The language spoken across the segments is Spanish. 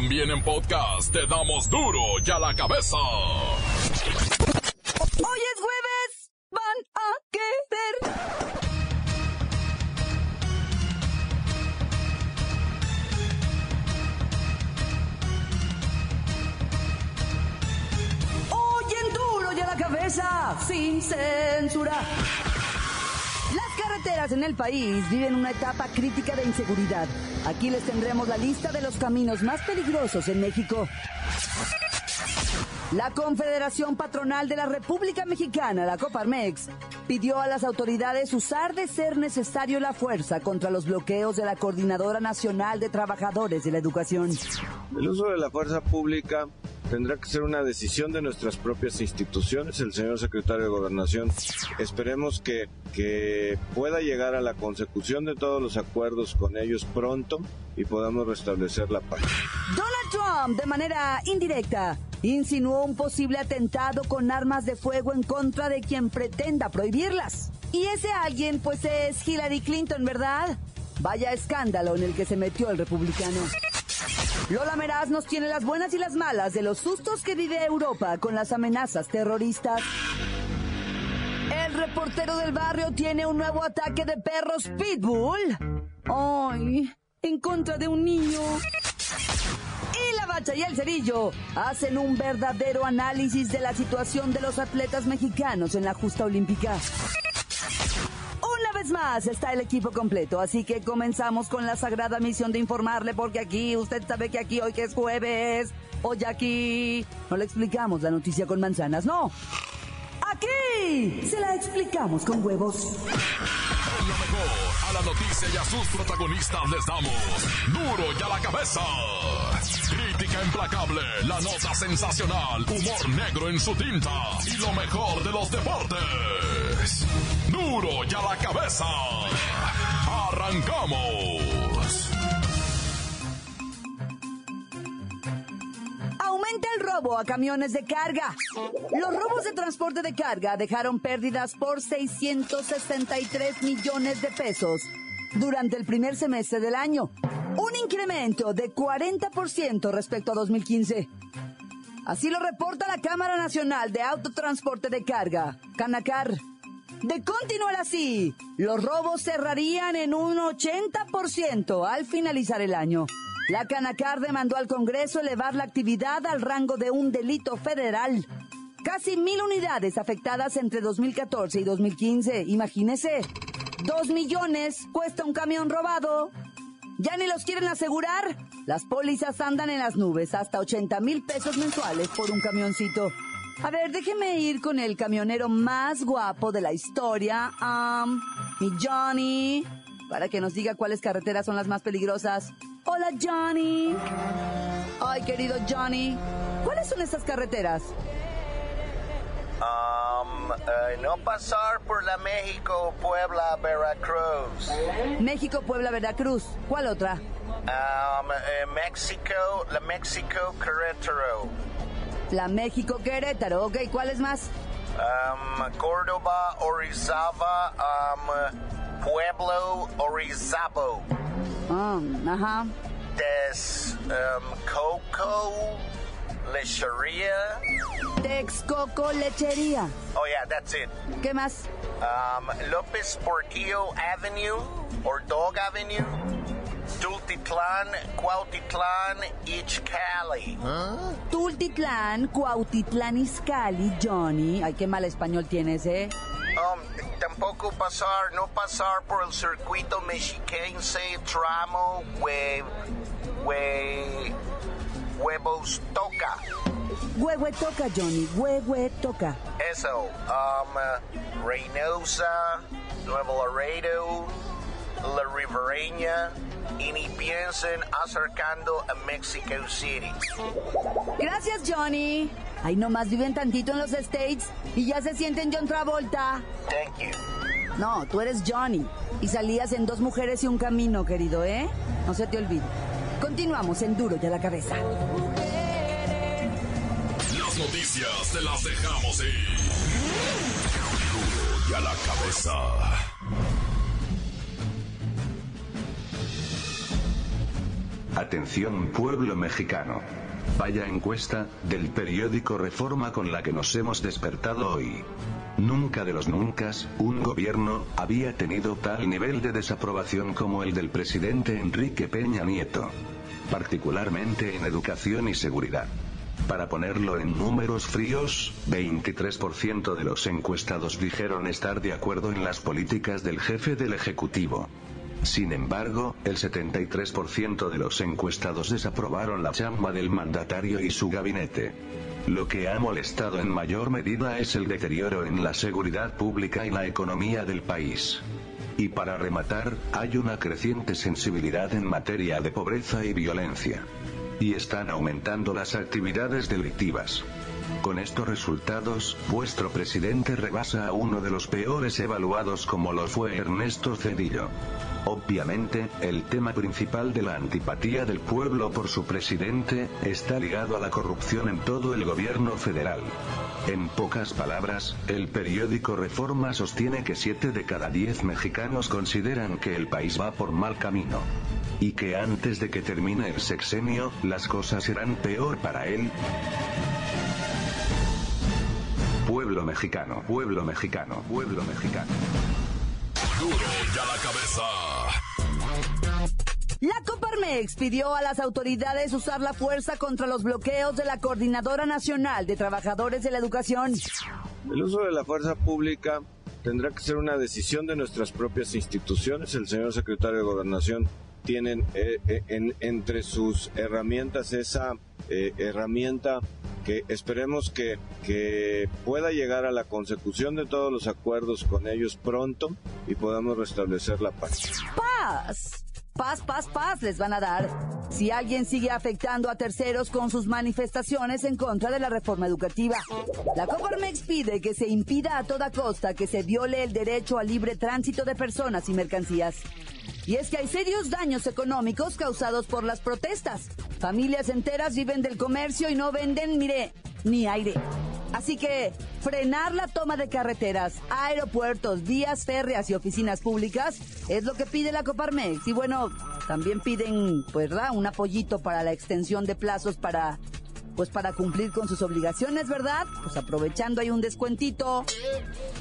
También en podcast te damos duro y a la cabeza. Hoy es jueves, van a querer. Hoy en duro y a la cabeza, sin censura. Carreteras en el país viven una etapa crítica de inseguridad. Aquí les tendremos la lista de los caminos más peligrosos en México. La Confederación Patronal de la República Mexicana, la Coparmex, pidió a las autoridades usar de ser necesario la fuerza contra los bloqueos de la Coordinadora Nacional de Trabajadores de la Educación. El uso de la fuerza pública tendrá que ser una decisión de nuestras propias instituciones, el señor secretario de Gobernación. Esperemos que, que pueda llegar a la consecución de todos los acuerdos con ellos pronto y podamos restablecer la paz. Donald Trump, de manera indirecta, insinuó un posible atentado con armas de fuego en contra de quien pretenda prohibirlas. Y ese alguien, pues es Hillary Clinton, ¿verdad? Vaya escándalo en el que se metió el republicano. Lola Meraz nos tiene las buenas y las malas de los sustos que vive Europa con las amenazas terroristas. El reportero del barrio tiene un nuevo ataque de perros pitbull. ¡Ay! En contra de un niño. Y la bacha y el cerillo hacen un verdadero análisis de la situación de los atletas mexicanos en la justa olímpica. Más está el equipo completo, así que comenzamos con la sagrada misión de informarle, porque aquí, usted sabe que aquí hoy que es jueves, hoy aquí, no le explicamos la noticia con manzanas, no. Aquí se la explicamos con huevos. A la noticia y a sus protagonistas les damos duro y a la cabeza. Crítica implacable, la nota sensacional, humor negro en su tinta y lo mejor de los deportes. Duro y a la cabeza. Arrancamos. Aumenta el robo a camiones de carga. Los robos de transporte de carga dejaron pérdidas por 663 millones de pesos durante el primer semestre del año, un incremento de 40% respecto a 2015. Así lo reporta la Cámara Nacional de Autotransporte de Carga, Canacar. De continuar así, los robos cerrarían en un 80% al finalizar el año. La Canacar demandó al Congreso elevar la actividad al rango de un delito federal. Casi mil unidades afectadas entre 2014 y 2015. Imagínese. Dos millones cuesta un camión robado. ¿Ya ni los quieren asegurar? Las pólizas andan en las nubes, hasta 80 mil pesos mensuales por un camioncito. A ver, déjeme ir con el camionero más guapo de la historia, um, mi Johnny, para que nos diga cuáles carreteras son las más peligrosas. Hola, Johnny. Ay, querido Johnny, ¿cuáles son estas carreteras? Um, no pasar por la México, Puebla, Veracruz. México, Puebla, Veracruz. ¿Cuál otra? Um, eh, México, la México, Querétaro. La México, Querétaro. Ok, ¿cuáles más? Um, Córdoba, Orizaba, um, Pueblo, Orizabo. Ah, ajá. Des, um, Coco, Lecheria. Texcoco, Lechería. Oh yeah, that's it. ¿Qué más? Um, López Portillo Avenue or Dog Avenue. Tultitlán, Cuautitlán, Ixcali. Tultitlán, Cuautitlán, Izcalli, Johnny. Ay, qué mal español tienes, ¿eh? Um, tampoco pasar, no pasar por el circuito mexiquense, tramo, hue, hue, huevos toca. Huehue toca, Johnny. Huehue toca. Eso, um, Reynosa, Nuevo Laredo, La Ribereña, y ni piensen acercando a Mexico City. Gracias, Johnny. Ahí nomás viven tantito en los States y ya se sienten John Travolta. Thank you. No, tú eres Johnny. Y salías en dos mujeres y un camino, querido, ¿eh? No se te olvide. Continuamos en Duro y a la cabeza. Las noticias te las dejamos ir. Duro y a la cabeza. Atención pueblo mexicano. Vaya encuesta, del periódico Reforma con la que nos hemos despertado hoy. Nunca de los nunca, un gobierno, había tenido tal nivel de desaprobación como el del presidente Enrique Peña Nieto. Particularmente en educación y seguridad. Para ponerlo en números fríos, 23% de los encuestados dijeron estar de acuerdo en las políticas del jefe del Ejecutivo. Sin embargo, el 73% de los encuestados desaprobaron la chamba del mandatario y su gabinete. Lo que ha molestado en mayor medida es el deterioro en la seguridad pública y la economía del país. Y para rematar, hay una creciente sensibilidad en materia de pobreza y violencia. Y están aumentando las actividades delictivas. Con estos resultados, vuestro presidente rebasa a uno de los peores evaluados como lo fue Ernesto Cedillo. Obviamente, el tema principal de la antipatía del pueblo por su presidente, está ligado a la corrupción en todo el gobierno federal. En pocas palabras, el periódico Reforma sostiene que 7 de cada 10 mexicanos consideran que el país va por mal camino. Y que antes de que termine el sexenio, las cosas serán peor para él. Pueblo mexicano, pueblo mexicano, pueblo mexicano. Duro ya la cabeza. La Coparmex pidió a las autoridades usar la fuerza contra los bloqueos de la Coordinadora Nacional de Trabajadores de la Educación. El uso de la fuerza pública tendrá que ser una decisión de nuestras propias instituciones. El señor secretario de Gobernación tiene eh, eh, en, entre sus herramientas esa eh, herramienta que esperemos que, que pueda llegar a la consecución de todos los acuerdos con ellos pronto y podamos restablecer la paz. ¡Paz! Paz, paz, paz les van a dar si alguien sigue afectando a terceros con sus manifestaciones en contra de la reforma educativa. La Coparmex pide que se impida a toda costa que se viole el derecho al libre tránsito de personas y mercancías. Y es que hay serios daños económicos causados por las protestas. Familias enteras viven del comercio y no venden, mire, ni aire. Así que frenar la toma de carreteras, aeropuertos, vías férreas y oficinas públicas es lo que pide la Coparmex. Y bueno, también piden, pues, ¿verdad? Un apoyito para la extensión de plazos para, pues, para cumplir con sus obligaciones, ¿verdad? Pues aprovechando hay un descuentito.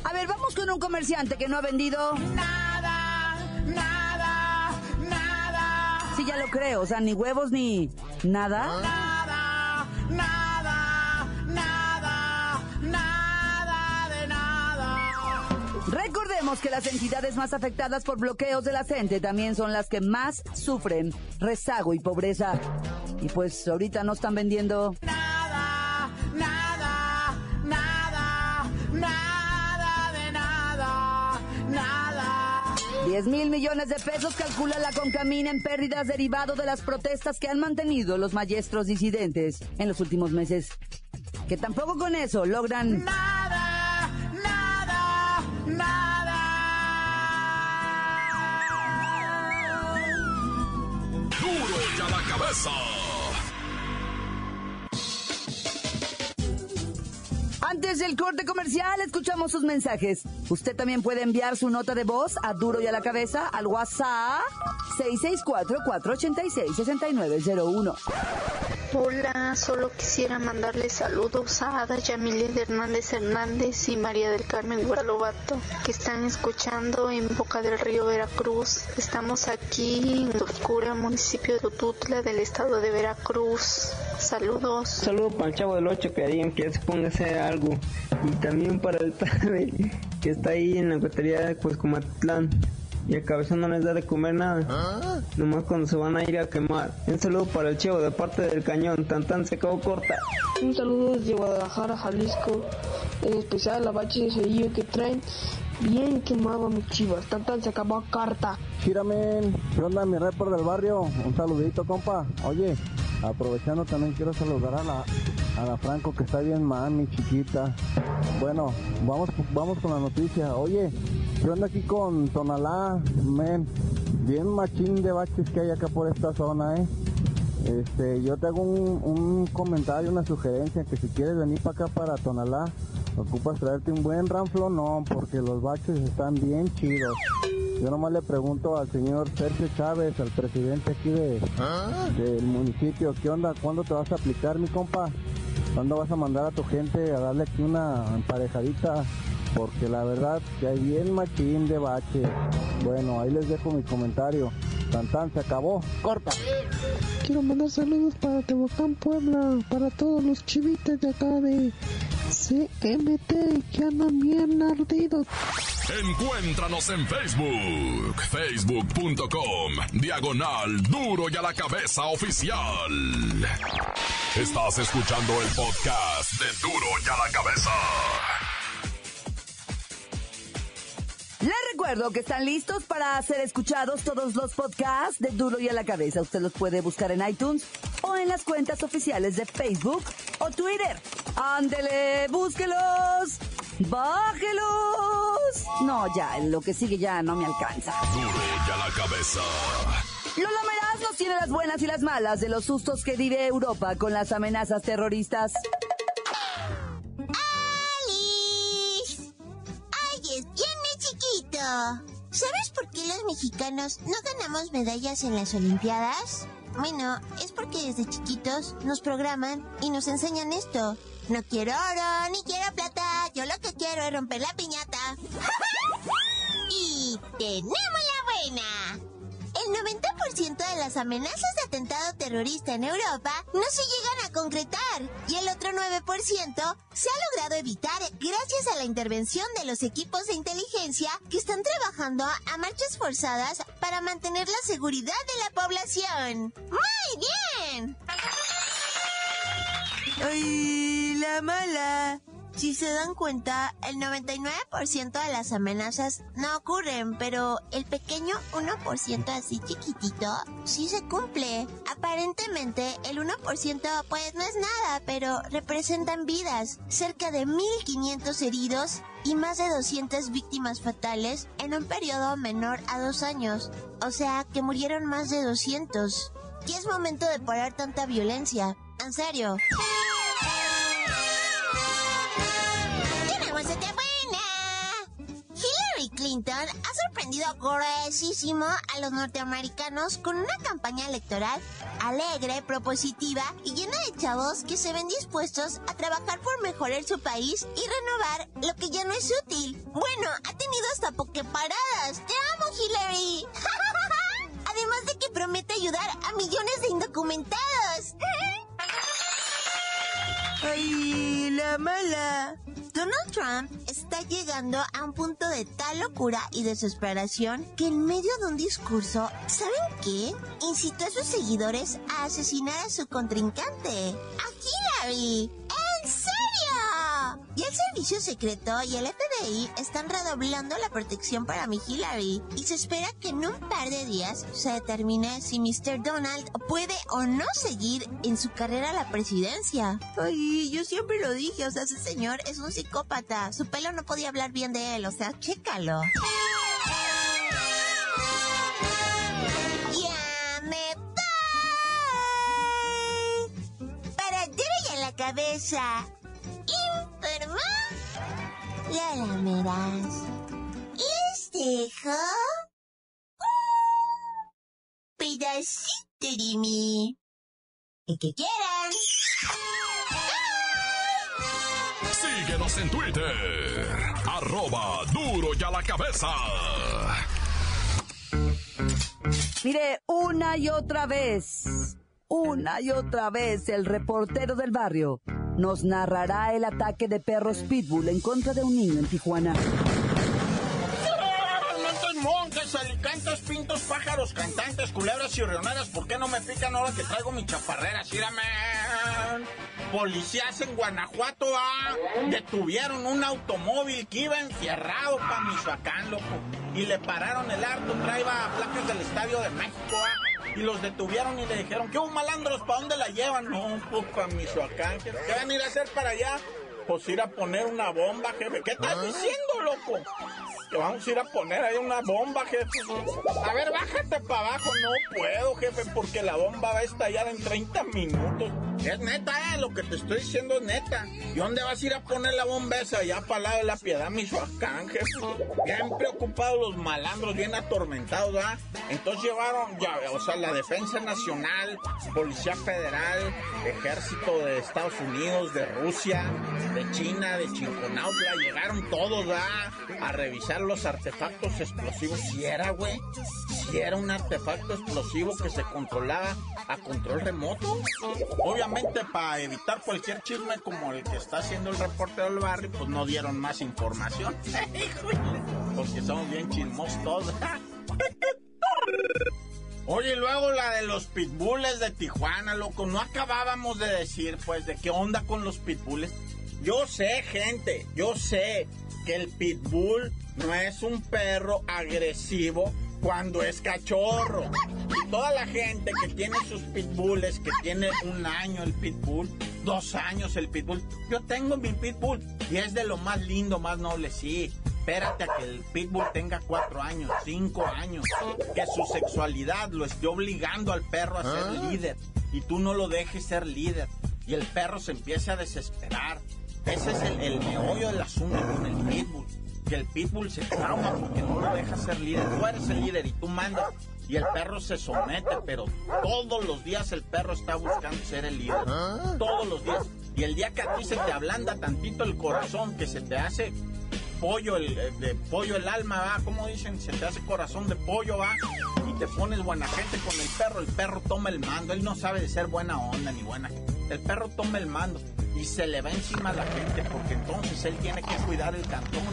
A ver, vamos con un comerciante que no ha vendido Nada, nada, nada, Sí, ya lo creo, o sea, ni huevos ni nada. nada, nada, Recordemos que las entidades más afectadas por bloqueos de la gente también son las que más sufren rezago y pobreza. Y pues ahorita no están vendiendo. Nada, nada, nada, nada de nada, nada. 10 mil millones de pesos calcula la Concamina en pérdidas derivado de las protestas que han mantenido los maestros disidentes en los últimos meses. Que tampoco con eso logran Nada, corte comercial, escuchamos sus mensajes. Usted también puede enviar su nota de voz a Duro y a la Cabeza al WhatsApp 664-486-6901. Hola, solo quisiera mandarle saludos a Ada Yamilet Hernández Hernández y María del Carmen Guadalobato, que están escuchando en Boca del Río Veracruz. Estamos aquí en Oscura, municipio de Tututla del estado de Veracruz. Saludos. Saludo para el chavo del 8 que digan que se ponga a hacer algo. Y también para el padre que está ahí en la cotería de Cuescomatlán. Y a cabezón no les da de comer nada. Nomás cuando se van a ir a quemar. Un saludo para el chavo de parte del cañón. Tan tan se acabó corta. Un saludo desde Guadalajara, Jalisco, en especial a la bache de cerillo que traen bien quemado a mis chivas. Tan tan se acabó carta. Giramen, ¿qué onda mi report del barrio? Un saludito, compa. Oye, aprovechando también quiero saludar a la, a la Franco que está bien mami, chiquita. Bueno, vamos, vamos con la noticia. Oye, ¿qué onda aquí con Tonalá? Bien machín de baches que hay acá por esta zona, ¿eh? Este, yo te hago un, comentario, una sugerencia, que si quieres venir para acá para Tonalá, ocupas traerte un buen ranflonón, porque los baches están bien chidos. Yo nomás le pregunto al señor Sergio Chávez, al presidente aquí de, del municipio, ¿qué onda? ¿Cuándo te vas a aplicar, mi compa? ¿Cuándo vas a mandar a tu gente a darle aquí una emparejadita? Porque la verdad que hay bien machín de bache. Bueno, ahí les dejo mi comentario. Tan se acabó. Corta. Quiero mandar saludos para Tehuacán, Puebla, para todos los chivites de acá de CMT que andan bien ardidos. Encuéntranos en Facebook, facebook.com, diagonal duro y a la cabeza oficial. Estás escuchando el podcast de duro y a la cabeza. Recuerdo que están listos para ser escuchados todos los podcasts de Duro y a la Cabeza. Usted los puede buscar en iTunes o en las cuentas oficiales de Facebook o Twitter. Ándele, búsquelos, bájelos. No, ya, lo que sigue ya no me alcanza. Duro y a la cabeza. Lola Meraz nos tiene las buenas y las malas de los sustos que vive Europa con las amenazas terroristas. ¿Sabes por qué los mexicanos no ganamos medallas en las Olimpiadas? Bueno, es porque desde chiquitos nos programan y nos enseñan esto. No quiero oro, ni quiero plata, yo lo que quiero es romper la piñata. y tenemos la buena. El 90% de las amenazas de atentado terrorista en Europa no se llegan a concretar y el otro 9% se ha logrado evitar gracias a la intervención de los equipos de inteligencia que están trabajando a marchas forzadas para mantener la seguridad de la población. ¡Muy bien! ¡Ay, la mala! Si se dan cuenta, el 99% de las amenazas no ocurren, pero el pequeño 1% así chiquitito sí se cumple. Aparentemente, el 1% pues no es nada, pero representan vidas, cerca de 1500 heridos y más de 200 víctimas fatales en un periodo menor a dos años. O sea, que murieron más de 200. Y es momento de parar tanta violencia. En serio. Clinton ha sorprendido gruesísimo a los norteamericanos con una campaña electoral alegre, propositiva y llena de chavos que se ven dispuestos a trabajar por mejorar su país y renovar lo que ya no es útil. Bueno, ha tenido hasta pokeparadas. ¡Te amo, Hillary! Además de que promete ayudar a millones de indocumentados. ¡Ay, la mala! Donald Trump llegando a un punto de tal locura y desesperación que en medio de un discurso, ¿saben qué? Incitó a sus seguidores a asesinar a su contrincante, a Hillary. ¡En serio! Y el servicio secreto y el FBI están redoblando la protección para mi Hillary. Y se espera que en un par de días se determine si Mr. Donald puede o no seguir en su carrera a la presidencia. Ay, yo siempre lo dije, o sea, ese señor es un psicópata. Su pelo no podía hablar bien de él, o sea, chécalo. Cabeza. La lamerás. Les dejo. Un pedacito de mí. El que quieran. Síguenos en Twitter. Arroba duro y a la cabeza. Mire, una y otra vez, una y otra vez el reportero del barrio nos narrará el ataque de perros pitbull en contra de un niño en Tijuana. Montes, alicantes, pintos, pájaros, cantantes, culebras y rioneras, ¿por qué no me pican ahora que traigo mi chaparrera? Sírame. Policías en Guanajuato, ah, detuvieron un automóvil que iba encierrado para Michoacán, loco. Y le pararon el auto, traía placas del Estadio de México, ah, y los detuvieron y le dijeron, ¿qué hubo malandros? ¿Para dónde la llevan? No, pues para Michoacán. ¿Qué qué van a ir a hacer para allá? Pues ir a poner una bomba, jefe. ¿Qué estás diciendo, loco? que vamos a ir a poner ahí una bomba, jefe. A ver, bájate para abajo. No puedo, jefe, porque la bomba va a estallar en 30 minutos. Es neta, eh, lo que te estoy diciendo es neta. ¿Y dónde vas a ir a poner la bomba esa? Allá para lado de la piedad, Michoacán, jefe. Bien preocupados los malandros, bien atormentados, ¿verdad? Entonces llevaron, ya, o sea, la Defensa Nacional, Policía Federal, Ejército de Estados Unidos, de Rusia, de China, de Chinconautla, llegaron todos. A revisar los artefactos explosivos. Si era, güey, si era un artefacto explosivo que se controlaba a control remoto. Obviamente, para evitar cualquier chisme como el que está haciendo el reporte del barrio, pues no dieron más información. Porque somos bien chismosos todos. Oye, y luego la de los pitbulls de Tijuana, loco. No acabábamos de decir, pues, de qué onda con los pitbulls. Yo sé, gente, yo sé que el pitbull no es un perro agresivo cuando es cachorro. Y toda la gente que tiene sus pitbulls, que tiene un año el pitbull, dos años el pitbull. Yo tengo mi pitbull y es de lo más lindo, más noble, sí. Espérate a que el pitbull tenga cuatro años, cinco años, que su sexualidad lo esté obligando al perro a ser líder y tú no lo dejes ser líder y el perro se empiece a desesperar. Ese es el, meollo del asunto con el pitbull. Que el pitbull se trauma porque no lo deja ser líder. Tú eres el líder y tú mandas. Y el perro se somete, pero todos los días el perro está buscando ser el líder. Todos los días. Y el día que a ti se te ablanda tantito el corazón, que se te hace pollo, el, eh, pollo el alma, va, como dicen, se te hace corazón de pollo, va, y te pones buena gente con el perro, el perro toma el mando, él no sabe de ser buena onda ni buena. El perro toma el mando y se le va encima a la gente porque entonces él tiene que cuidar el cantón.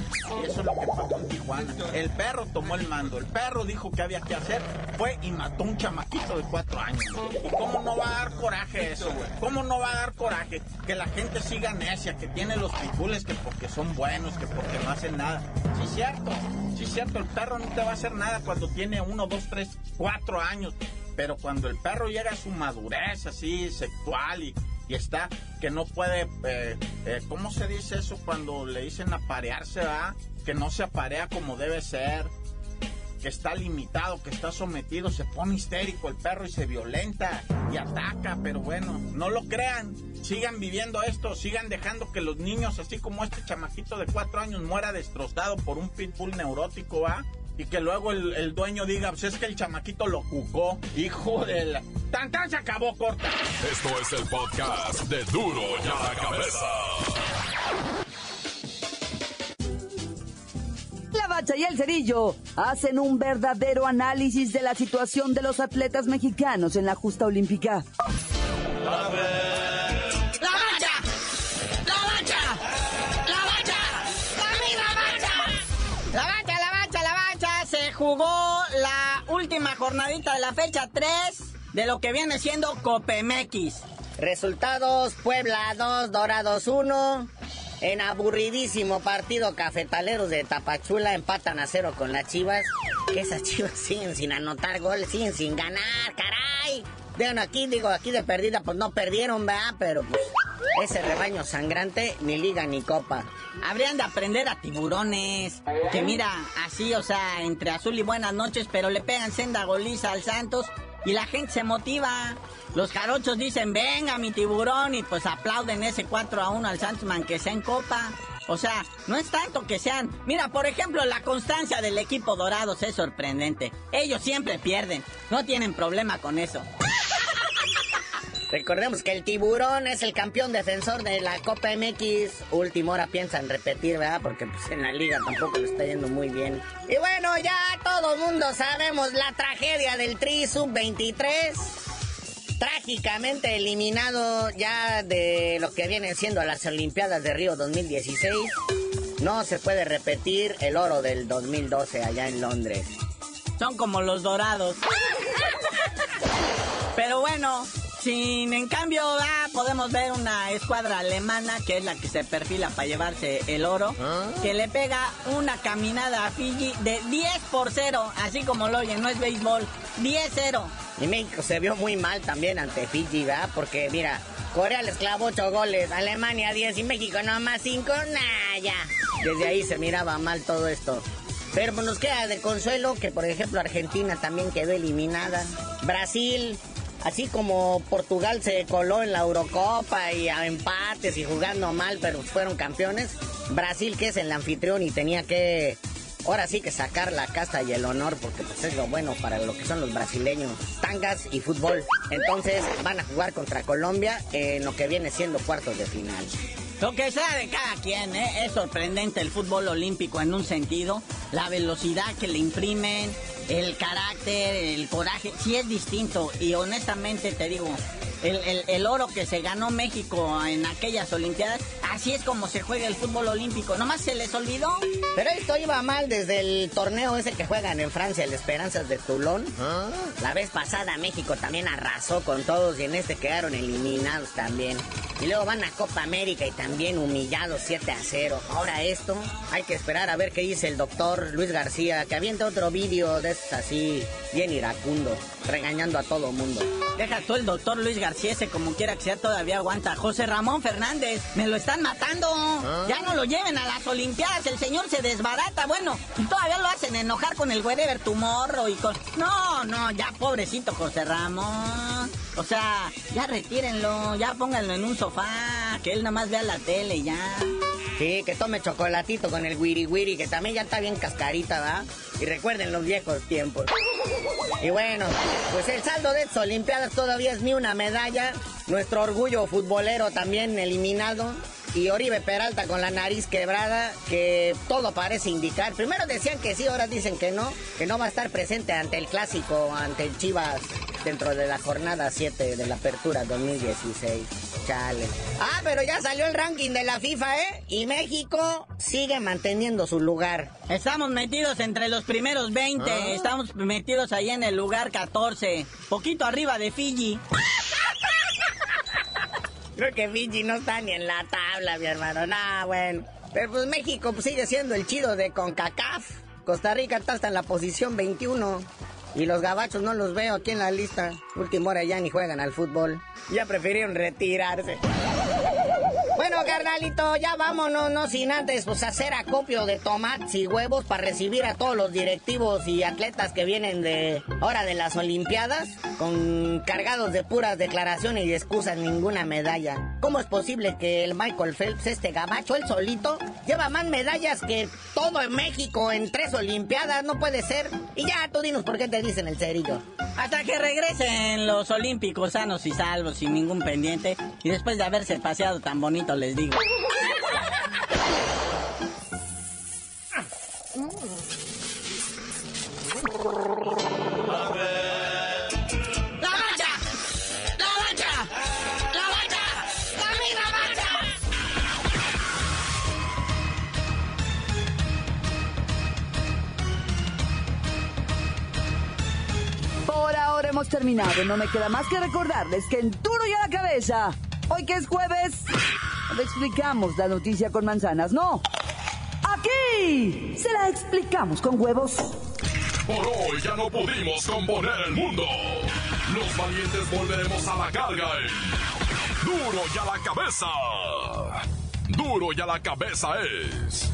Y eso es lo que pasó en Tijuana. El perro tomó el mando, el perro dijo que había que hacer, fue y mató un chamaquito de cuatro años. ¿Y cómo no va a dar coraje eso, güey? ¿Cómo no va a dar coraje que la gente siga necia, que tiene los pitbulls que porque son buenos, que porque no hacen nada? Sí, cierto, sí, cierto, el perro no te va a hacer nada cuando tiene uno, dos, tres, cuatro años. Pero cuando el perro llega a su madurez así sexual y, y está que no puede, eh, eh, ¿cómo se dice eso cuando le dicen aparearse, va? Que no se aparea como debe ser, que está limitado, que está sometido, se pone histérico el perro y se violenta y ataca, pero bueno, no lo crean, sigan viviendo esto, sigan dejando que los niños, así como este chamaquito de cuatro años, muera destrozado por un pitbull neurótico, ¿va? Y que luego el, el dueño diga, pues es que el chamaquito lo jugó. Hijo de la... ¡Tan, tan! Se acabó, corta. Esto es el podcast de Duro y a la Cabeza. La Bacha y el Cerillo hacen un verdadero análisis de la situación de los atletas mexicanos en la justa olímpica. ¡La bacha! Jugó la última jornadita de la fecha 3 de lo que viene siendo Copemex. Resultados: Puebla 2, Dorados 1. En aburridísimo partido, cafetaleros de Tapachula empatan a cero con las chivas. Que esas chivas siguen sin anotar goles, siguen sin ganar, caray. Vean aquí, digo, aquí de perdida, pues no perdieron, ¿verdad? Pero pues ese rebaño sangrante, ni liga ni copa. Habrían de aprender a tiburones. Que mira, así, o sea, entre azul y buenas noches, pero le pegan senda goliza al Santos y la gente se motiva. Los jarochos dicen, venga mi tiburón, y pues aplauden ese 4 a 1 al Santos, man, que sea en copa. O sea, no es tanto que sean. Mira, por ejemplo, la constancia del equipo Dorados es sorprendente. Ellos siempre pierden. No tienen problema con eso. Recordemos que el tiburón es el campeón defensor de la Copa MX. Última hora piensan repetir, ¿verdad? Porque pues en la liga tampoco le está yendo muy bien. Y bueno, ya todo el mundo sabemos la tragedia del Tri Sub-23. Trágicamente eliminado ya de lo que vienen siendo las Olimpiadas de Río 2016. No se puede repetir el oro del 2012 allá en Londres. Son como los dorados. Pero bueno, sin en cambio ah, podemos ver una escuadra alemana que es la que se perfila para llevarse el oro, que le pega una caminada a Fiji de 10 por 0, así como lo oyen, no es béisbol, 10-0. Y México se vio muy mal también ante Fiji, ¿verdad? Porque mira, Corea les clavó 8 goles, Alemania 10 y México nomás 5, nah, ya. Desde ahí se miraba mal todo esto. Pero pues, nos queda de consuelo que, por ejemplo, Argentina también quedó eliminada. Brasil, así como Portugal se coló en la Eurocopa y a empates y jugando mal, pero fueron campeones. Brasil, que es el anfitrión y tenía que ahora sí que sacar la casa y el honor, porque pues es lo bueno para lo que son los brasileños, tangas y fútbol. Entonces van a jugar contra Colombia en lo que viene siendo cuartos de final. Lo que sea de cada quien, ¿eh? es sorprendente el fútbol olímpico en un sentido, la velocidad que le imprimen, el carácter, el coraje, sí es distinto. Y honestamente te digo, el, oro que se ganó México en aquellas Olimpiadas, así es como se juega el fútbol olímpico. Nomás se les olvidó. Pero esto iba mal desde el torneo ese que juegan en Francia, el Esperanzas de Toulon. ¿Ah? La vez pasada México también arrasó con todos y en este quedaron eliminados también. Y luego van a Copa América y también humillados 7 a 0. Ahora esto, hay que esperar a ver qué dice el doctor Luis García, que avienta otro vídeo de estos así, bien iracundo, regañando a todo mundo. Deja tú el doctor Luis García, ese como quiera que sea todavía aguanta. José Ramón Fernández, me lo están matando. ¿Ah? Ya no lo lleven a las Olimpiadas, el señor se desbarata. Bueno, y todavía lo hacen enojar con el wherever tomorrow y con... No, no, ya pobrecito José Ramón. O sea, ya retírenlo, ya pónganlo en un sofá, que él nada más vea la tele y ya. Sí, que tome chocolatito con el wiri wiri, que también ya está bien cascarita, ¿va? Y recuerden los viejos tiempos. Y bueno, pues el saldo de estas Olimpiadas todavía es ni una medalla. Nuestro orgullo futbolero también eliminado y Oribe Peralta con la nariz quebrada, que todo parece indicar. Primero decían que sí, ahora dicen que no, que no va a estar presente ante el clásico, ante el Chivas, dentro de la jornada 7 de la apertura 2016. Chale. Ah, pero ya salió el ranking de la FIFA, ¿eh? Y México sigue manteniendo su lugar. Estamos metidos entre los primeros 20, ah. estamos metidos ahí en el lugar 14, poquito arriba de Fiji. Creo que Fiji no está ni en la tabla, mi hermano. Nah, bueno. Pero pues México pues, sigue siendo el chido de CONCACAF. Costa Rica está hasta en la posición 21. Y los gabachos no los veo aquí en la lista. Última hora ya ni juegan al fútbol. Ya prefirieron retirarse. Bueno, carnalito, ya vámonos, no sin antes pues hacer acopio de tomates y huevos para recibir a todos los directivos y atletas que vienen de ahora de las Olimpiadas con cargados de puras declaraciones y excusas ninguna medalla. ¿Cómo es posible que el Michael Phelps, este gabacho, él solito, lleva más medallas que todo en México en tres Olimpiadas? No puede ser. Y ya, tú dinos por qué te dicen el cerillo. Hasta que regresen los Olímpicos sanos y salvos sin ningún pendiente y después de haberse paseado tan bonito les digo. Terminado. No me queda más que recordarles que en Duro y a la cabeza, hoy que es jueves, le explicamos la noticia con manzanas, no. Aquí se la explicamos con huevos. Por hoy ya no pudimos componer el mundo. Los valientes volveremos a la carga. Duro y a la cabeza. Duro y a la cabeza es.